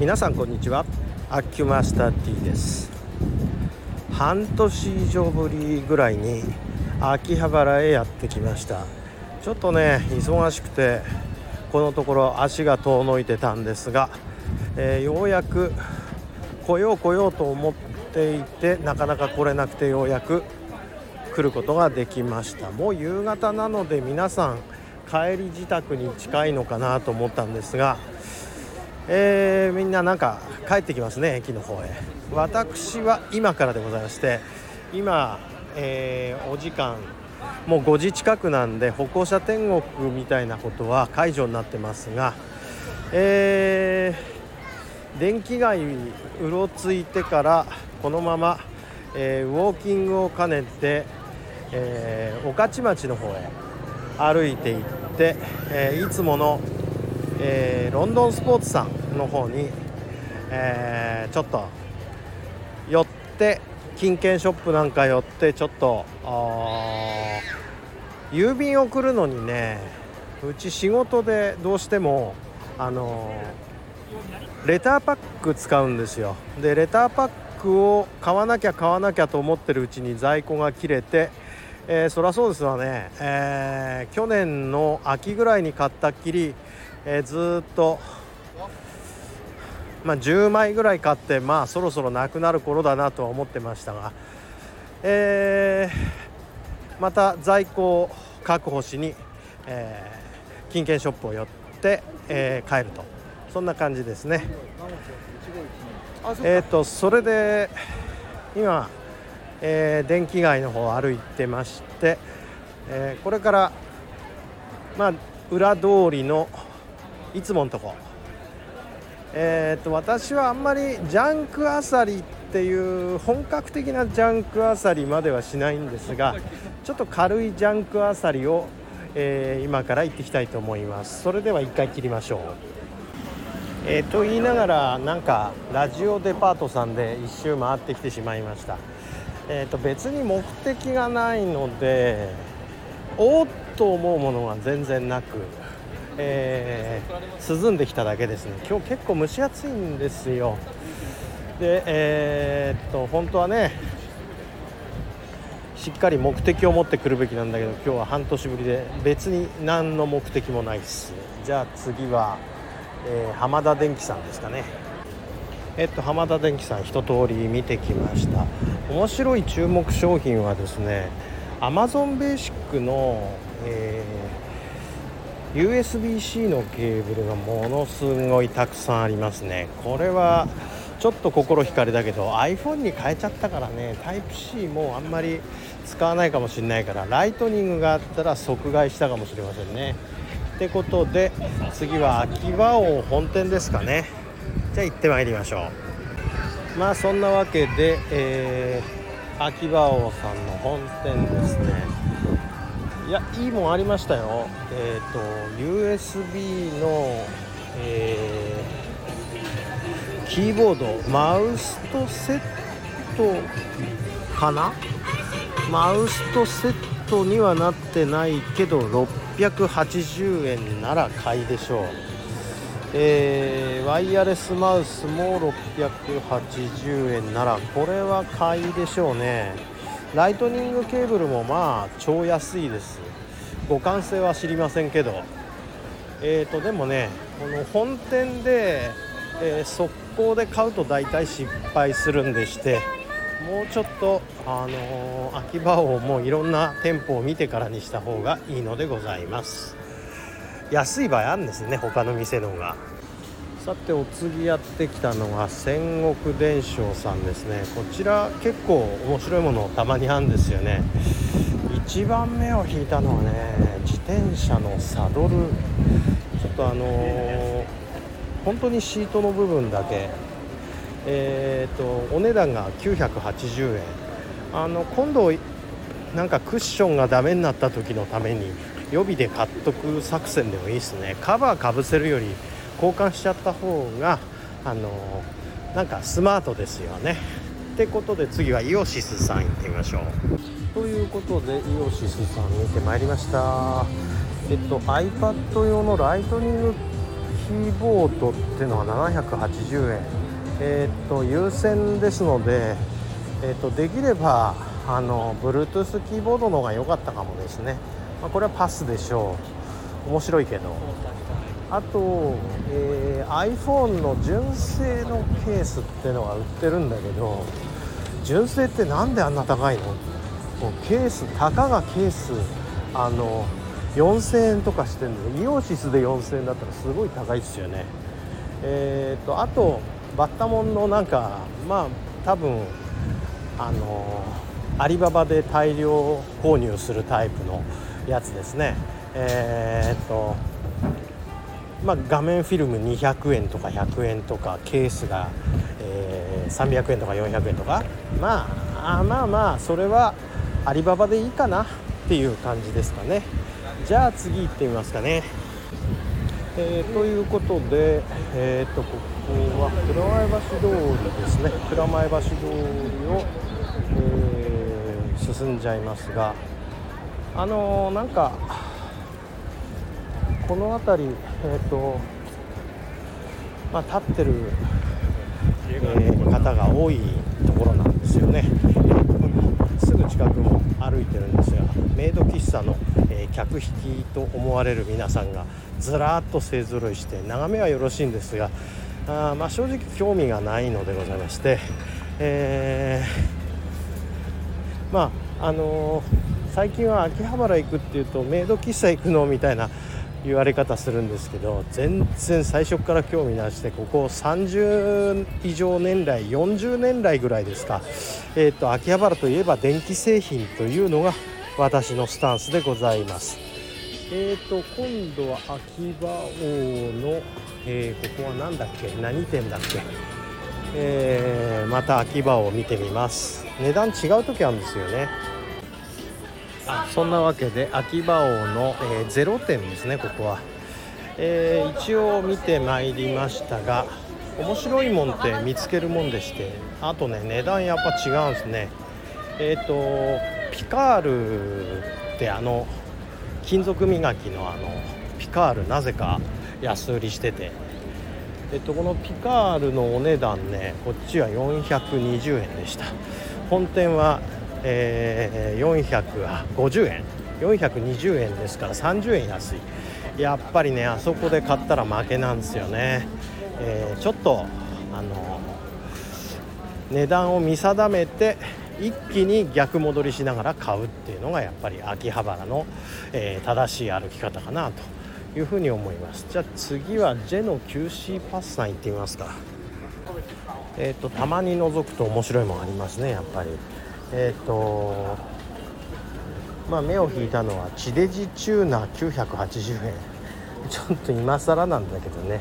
皆さんこんにちは。アキュマスター T です。半年以上ぶりぐらいに秋葉原へやってきました。ちょっとね忙しくてこのところ足が遠のいてたんですが、えー、ようやく来よう来ようと思っていてなかなか来れなくてようやく来ることができました。もう夕方なので皆さん帰り自宅に近いのかなと思ったんですがえー、みんななんか帰ってきますね駅の方へ。私は今からでございまして今、えー、お時間もう5時近くなんで歩行者天国みたいなことは解除になってますが、えー、電気街うろついてからこのまま、え、ウォーキングを兼ねて、え、御徒町の方へ歩いていって、え、いつものえー、ロンドンスポーツさんの方に、えー、ちょっと寄って金券ショップなんか寄ってちょっと郵便送るのにねうち仕事でどうしてもあのレターパック使うんですよ。でレターパックを買わなきゃ買わなきゃと思ってるうちに在庫が切れてえー、そりゃそうですわね、えー、去年の秋ぐらいに買ったっきりえー、ずっと、まあ、10枚ぐらい買ってまあそろそろなくなる頃だなとは思ってましたが、えー、また在庫を確保しに、えー、金券ショップを寄って、えー、帰ると。そんな感じですね。えーと、それで今、えー、電気街の方を歩いてまして、えー、これからまあ裏通りのいつものとこえー、と私はあんまりジャンクあさりっていう本格的なジャンクあさりまではしないんですがちょっと軽いジャンクあさりを、えー、今から行ってきたいと思います。それでは1回切りましょう。えー、と言いながらなんかラジオデパートさんで一周回ってきてしまいました。えー、と別に目的がないのでおっと思うものが全然なくえー、涼んできただけですね。今日結構蒸し暑いんですよ。でえー、っと本当はねしっかり目的を持ってくるべきなんだけど今日は半年ぶりで別に何の目的もないです。じゃあ次は、えー、浜田電機さんですかね。えっと浜田電機さん一通り見てきました。面白い注目商品はですね Amazon ベーシックの、えー USB-C のケーブルがものすごいたくさんありますね。これはちょっと心惹かれたけど iPhone に変えちゃったからね。Type-C もあんまり使わないかもしれないからライトニングがあったら即買いしたかもしれませんね。ってことで次は秋葉王本店ですかね。じゃあ行ってまいりましょう。まあそんなわけで、えー、秋葉王さんの本店ですね。いやいいもんありましたよ。えっ、ー、と USB の、えー、キーボードマウスとセットかな？マウスとセットにはなってないけど680円なら買いでしょう。えー、ワイヤレスマウスも680円ならこれは買いでしょうね。ライトニングケーブルもまあ超安いです。互換性は知りませんけど。えーとでもねこの本店で、えー、速攻で買うと大体失敗するんでしてもうちょっとあのー、秋葉をもういろんな店舗を見てからにした方がいいのでございます。安い場合あるんですね他の店のが。さてお次やってきたのが戦国伝承さんですね。こちら結構面白いものたまにあるんですよね。1番目を引いたのはね自転車のサドル。ちょっとあのー、本当にシートの部分だけ。えーと、お値段が980円。あの今度なんかクッションがダメになった時のために予備で買っとく作戦でもいいですね。カバーかぶせるより交換しちゃった方があのなんかスマートですよね。ってことで次はイオシスさん行ってみましょう。ということでイオシスさん見てまいりました。えっと iPad 用のライトニングキーボードっていうのは780円。え、っと優先ですので、え、っとできればあの Bluetooth キーボードの方が良かったかもですね、まあ、これはパスでしょう。面白いけど。あと、えー、iPhone の純正のケースっていうのが売ってるんだけど純正って何であんな高いの？もうケースたかがケースあの4000円とかしてるんでイオシスで4000円だったらすごい高いですよね。えーと、あとバッタモンのなんかまあ多分あのアリババで大量購入するタイプのやつですね。えー、っとまあ、画面フィルム200円とか100円とかケースが、えー、300円とか400円とか。まあまあまあそれはアリババでいいかなっていう感じですかね。じゃあ次行ってみますかね。えー、ということで、えーと、ここは蔵前橋通りですね。蔵前橋通りを、えー、進んじゃいますがあのー、なんかこの辺り、えーとまあ、立ってる、えー、方が多いところなんですよね。すぐ近くも歩いてるんですがメイド喫茶の、えー、客引きと思われる皆さんがずらっと勢ぞろいして眺めはよろしいんですがあまあ正直興味がないのでございまして、えー、まああのー、最近は秋葉原行くっていうとメイド喫茶行くのみたいな言われ方するんですけど全然最初から興味なしでここ30以上年来40年来ぐらいですか、えーと、秋葉原といえば電気製品というのが私のスタンスでございます。えーと、今度は秋葉王の、えー、ここは何だっけ？何店だっけ、えー、また秋葉を見てみます。値段違う時あるんですよね。そんなわけで秋葉王の、えー、0点ですねここは、えー、一応見てまいりましたが面白いもんって見つけるもんでしてあとね値段やっぱ違うんですね。えっ、ー、とピカールってあの金属磨きのあのピカールなぜか安売りしてて。えっと、このピカールのお値段ねこっちは420円でした。本店はえー、450円。420円ですから30円安い。やっぱりねあそこで買ったら負けなんですよね、えー、ちょっとあの値段を見定めて一気に逆戻りしながら買うっていうのがやっぱり秋葉原の、えー、正しい歩き方かなというふうに思います。じゃあ次はジェの QC パッサン行ってみますか。えっ、ー、とたまに覗くと面白いもんありますねやっぱり。えっ、ー、とまあ目を引いたのは地デジチューナー980円 ちょっと今更なんだけどね。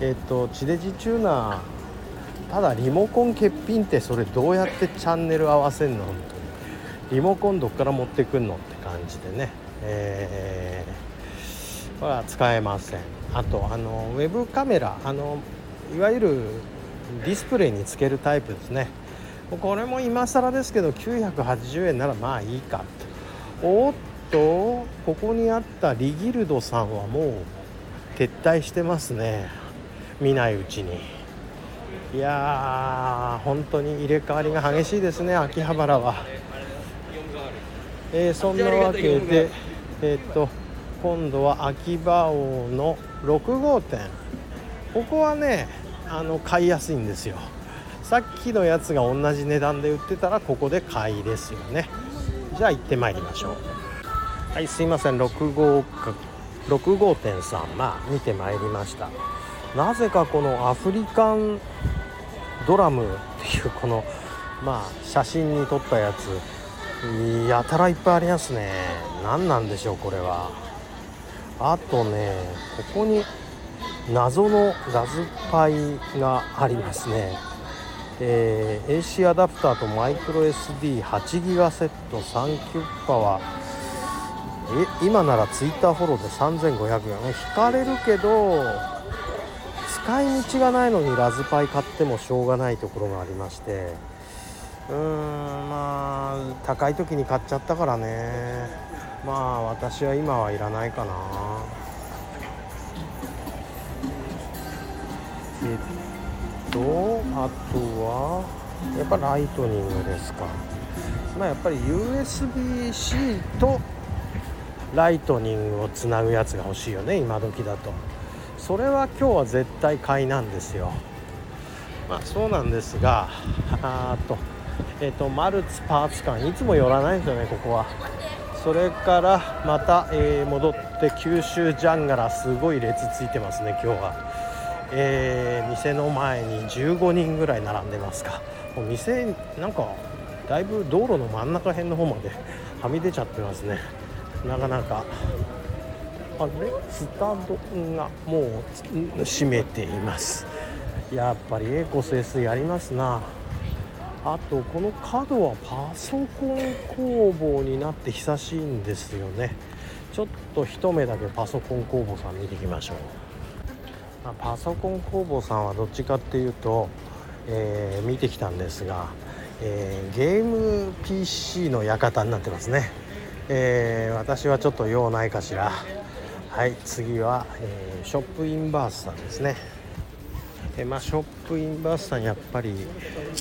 えっ、ー、と地デジチューナーただリモコン欠品ってそれどうやってチャンネル合わせんの？本当にリモコンどっから持ってくんのって感じでね。えー、は使えません。あとあのウェブカメラあのいわゆるディスプレイにつけるタイプですね。これも今更ですけど980円ならまあいいかおっとここにあったリギルドさんはもう撤退してますね。見ないうちに。いやー本当に入れ替わりが激しいですね秋葉原は、えー、そんなわけでえー、っと今度は秋葉王の6号店。ここはねあの買いやすいんですよ。さっきのやつが同じ値段で売ってたらここで買いですよね。じゃあ行ってまいりましょう。はいすいません。6号か6号店さんまあ見てまいりました。なぜかこのアフリカンドラムっていうこのまあ写真に撮ったやつやたらいっぱいありますね。何なんでしょうこれは。あとねここに謎のラズパイがありますね。えー、AC アダプターとマイクロ SD8 ギガセット3キュッパはえ今なら Twitter フォローで3500円。引かれるけど使い道がないのにラズパイ買ってもしょうがないところがありまして。うーんまあ高い時に買っちゃったからね。まあ私は今はいらないかな。えっとあとはやっぱライトニングですか。まあやっぱり USB-C とライトニングをつなぐやつが欲しいよね今時だと。それは今日は絶対買いなんですよ。まあそうなんですがあとえっ、とマルツパーツ館いつも寄らないんですよねここは。それからまた、えー、戻って九州ジャンガラすごい列ついてますね今日は、えー、店の前に15人ぐらい並んでますか。もう店なんかだいぶ道路の真ん中辺の方まで はみ出ちゃってますね。なかなか。あれスタートがもう閉めています。やっぱりエコス S やりますな。あとこの角はパソコン工房になって久しいんですよね。ちょっと一目だけパソコン工房さん見ていきましょう、まあ、パソコン工房さんはどっちかっていうと、えー、見てきたんですが、えー、ゲーム PC の館になってますね、えー、私はちょっと用ないかしら。はい次は、えショップインバースさんですね。えまあ、ショップインバースさんやっぱり、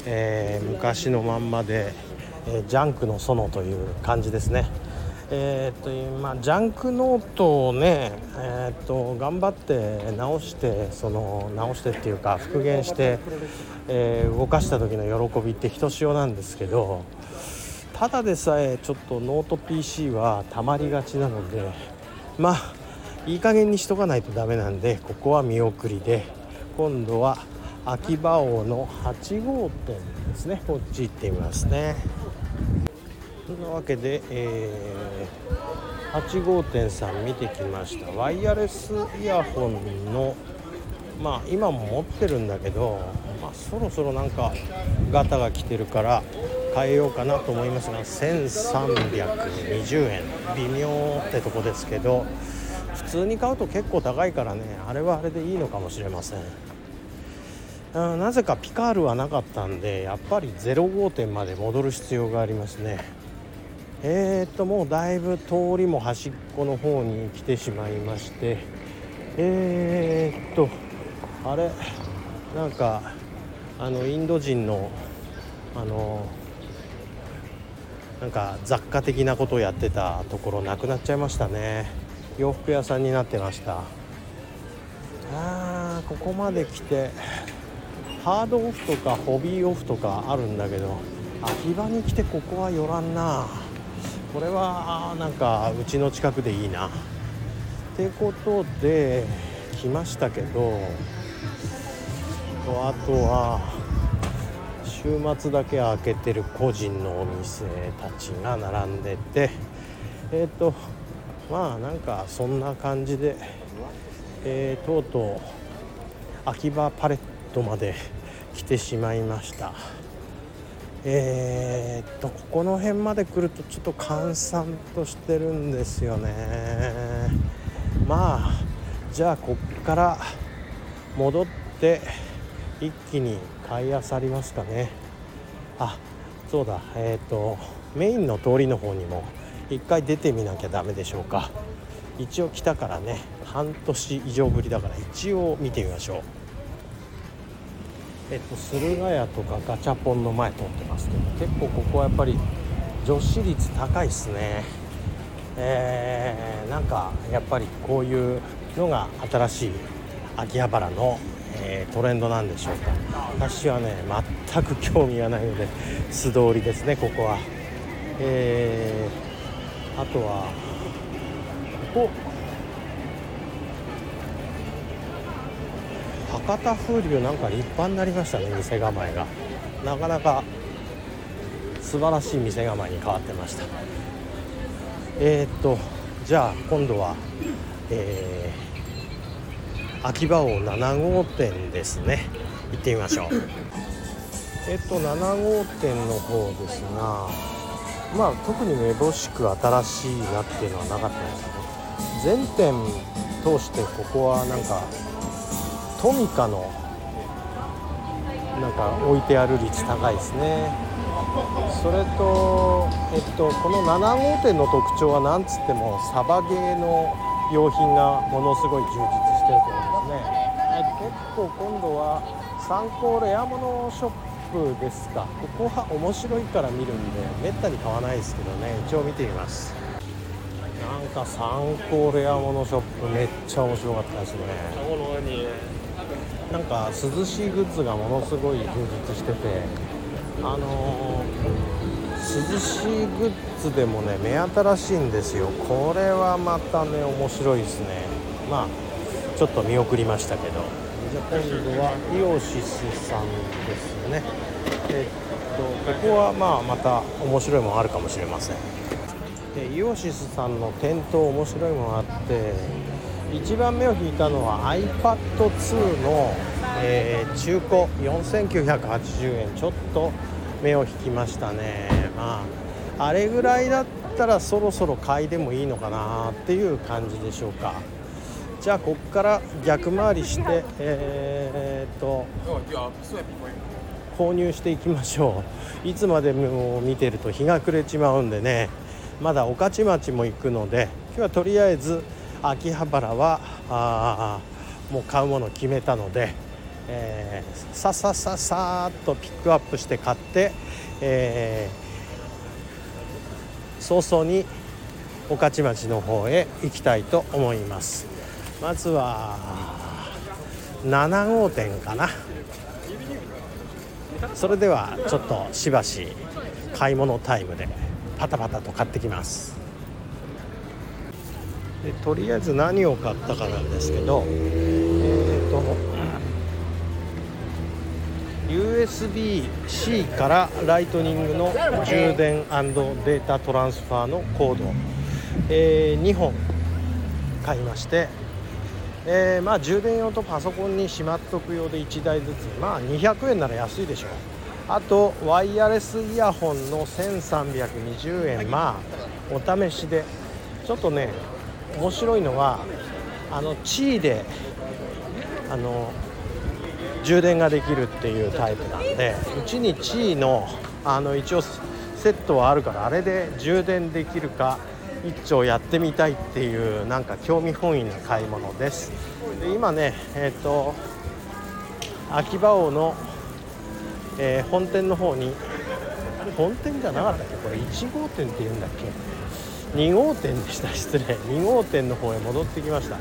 え、昔のまんまで、え、ジャンクの園という感じですね。えー、っと今ジャンクノートをね、えー、っと頑張って直してその直してっていうか復元して、え動かした時の喜びってひとしおなんですけどただでさえちょっとノート PC はたまりがちなのでまあいい加減にしとかないとダメなんでここは見送りで。今度は秋葉王の8号店ですねこっち行ってみますねというわけで、えー、8号店さん見てきました。ワイヤレスイヤホンのまあ今も持ってるんだけど、まあ、そろそろなんかガタが来てるから変えようかなと思いますが1320円。微妙ってとこですけど普通に買うと結構高いからねあれはあれでいいのかもしれません。なぜかピカールはなかったんでやっぱり0号店まで戻る必要がありますね。えー、っともうだいぶ通りも端っこの方に来てしまいましてえー、っとあれ？なんかあのインド人のあのなんか雑貨的なことをやってたところなくなっちゃいましたね。洋服屋さんになってました。あーここまで来てハードオフとかホビーオフとかあるんだけど秋葉に来てここは寄らんな。これはなんかうちの近くでいいな。ってことで来ましたけどあとは週末だけ開けてる個人のお店たちが並んでてえっ、ー、とまあなんかそんな感じで、えー、とうとう秋葉パレットまで来てしまいました。えー、っとここの辺まで来るとちょっと閑散としてるんですよね。まあじゃあこっから戻って一気に買いあさりますかね。あそうだえっ、とメインの通りの方にも一回出てみなきゃダメでしょうか。一応来たからね半年以上ぶりだから一応見てみましょう。えっと、駿河屋とかガチャポンの前通ってますけど結構ここはやっぱり女子率高いっすね。えー、なんかやっぱりこういうのが新しい秋葉原の、えー、トレンドなんでしょうか。私はね全く興味がないので素通りですねここは。えー、あとはここ博多風流なんか立派になりましたね店構えが。なかなか素晴らしい店構えに変わってました。えー、っとじゃあ今度はえー、秋葉王7号店ですね。行ってみましょう。えっと7号店の方ですがまあ特にめぼしく新しいなっていうのはなかったんですけど全店通してここはなんかトミカのなんか置いてある率高いですね。それと、えっと、この7号店の特徴は何つってもサバゲーの用品がものすごい充実してるところですね。結構今度は参考レア物ショップですか。ここは面白いから見るんでめったに買わないですけどね。一応見てみます。なんか参考レア物ショップめっちゃ面白かったですね。なんか涼しいグッズがものすごい充実しててあのー、涼しいグッズでもね目新しいんですよ。これはまたね面白いですね。まあちょっと見送りましたけど。じゃ今度はイオシスさんですね。えっとここはまあまた面白いものあるかもしれません。でイオシスさんの店頭面白いものあって一番目を引いたのは iPad2 の、えー、中古4980円。ちょっと目を引きましたね。まああれぐらいだったらそろそろ買いでもいいのかなっていう感じでしょうか。じゃあここから逆回りしてえー、っと購入していきましょう。いつまでも見てると日が暮れちまうんでね。まだ御徒町も行くので今日はとりあえず秋葉原はあもう買うもの決めたので、えー、ささささっとピックアップして買って、えー、早々に御徒町の方へ行きたいと思います。まずは7号店かな。それではちょっとしばし買い物タイムでパタパタと買ってきます。でとりあえず何を買ったかなんですけどえっ、ー、と USB-C からライトニングの充電データトランスファーのコード、えー、2本買いましてえー、まあ充電用とパソコンにしまっとく用で1台ずつまあ200円なら安いでしょう。あとワイヤレスイヤホンの1320円まあお試しでちょっとね面白いのはあのチーであの充電ができるっていうタイプなんでうちにチーのあの一応セットはあるからあれで充電できるか一丁やってみたいっていうなんか興味本位な買い物です。で今ねえっ、ー、と秋葉王の、えー、本店の方に本店じゃなかったっけ？これ1号店っていうんだっけ？2号店でした。失礼。2号店の方へ戻ってきました。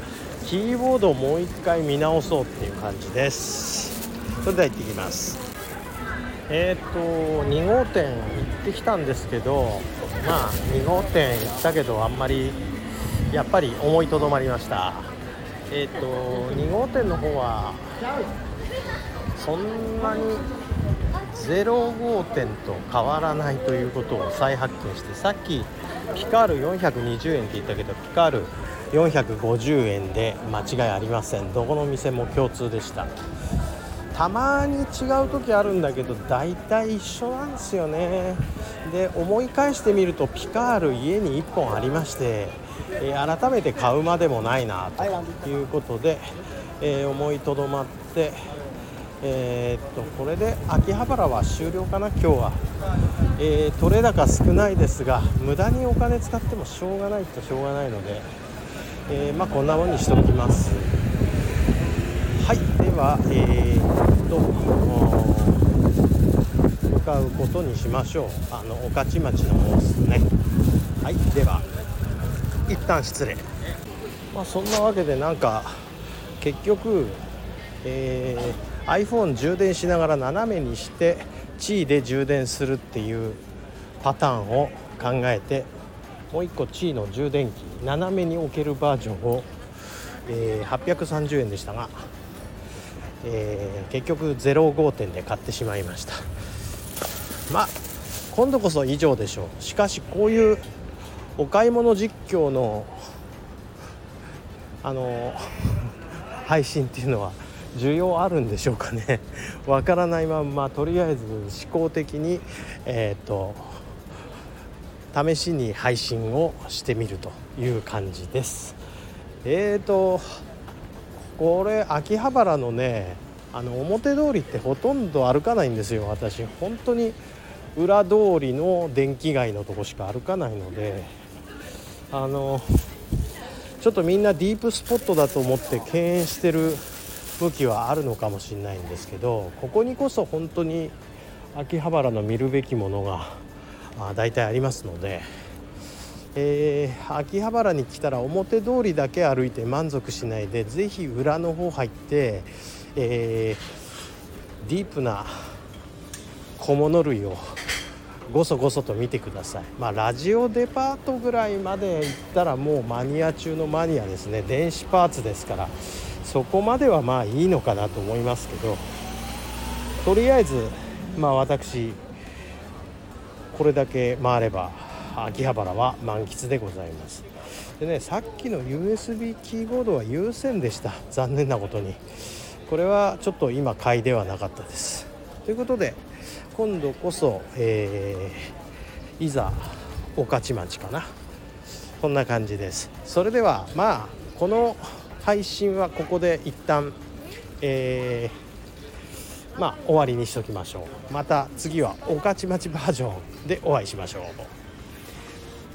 キーボードをもう一回見直そうっていう感じです。それでは行ってきます。えっ、ー、と2号店行ってきたんですけどまあ2号店行ったけどあんまりやっぱり思いとどまりました。えっ、ー、と2号店の方はそんなに0号店と変わらないということを再発見してさっきピカール420円って言ったけどピカール450円で間違いありません。どこの店も共通でした。たまに違う時あるんだけど大体一緒なんですよね。で思い返してみるとピカール家に1本ありまして、えー、改めて買うまでもないなということで、えー、思いとどまってえー、っとこれで秋葉原は終了かな今日は、えー、取れ高少ないですが無駄にお金使ってもしょうがないとしょうがないので、えー、まあ、こんなもんにしておきます。はいではえー、っと向かうことにしましょう。あの御徒町の方ですね。はいでは一旦失礼。まあそんなわけでなんか結局えー iPhone 充電しながら斜めにして地位で充電するっていうパターンを考えてもう1個地位の充電器斜めに置けるバージョンを、えー、830円でしたが、えー、結局0号店で買ってしまいました。まあ今度こそ以上でしょう。しかしこういうお買い物実況のあの配信っていうのは需要あるんでしょうかね。わからないまんまとりあえず思考的にえっ、ー、と試しに配信をしてみるという感じです。えーとこれ秋葉原のねあの表通りってほとんど歩かないんですよ私。本当に裏通りの電気街のとこしか歩かないので。あのちょっとみんなディープスポットだと思って敬遠してる向きはあるのかもしれないんですけどここにこそ本当に秋葉原の見るべきものがあ大体ありますので、えー、秋葉原に来たら表通りだけ歩いて満足しないで是非裏の方入って、えー、ディープな小物類をごそごそと見てください。まあラジオデパートぐらいまで行ったらもうマニア中のマニアですね。電子パーツですから。そこまではまあいいのかなと思いますけどとりあえずまあ私これだけ回れば秋葉原は満喫でございます。でねさっきの USB キーボードは有線でした。残念なことに。これはちょっと今買いではなかったです。ということで今度こそ、えー、いざ御徒町かな。こんな感じです。それではまあこの配信はここで一旦、えー、まあ終わりにしときましょう。また次は御徒町バージョンでお会いしましょう。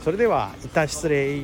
それでは一旦失礼。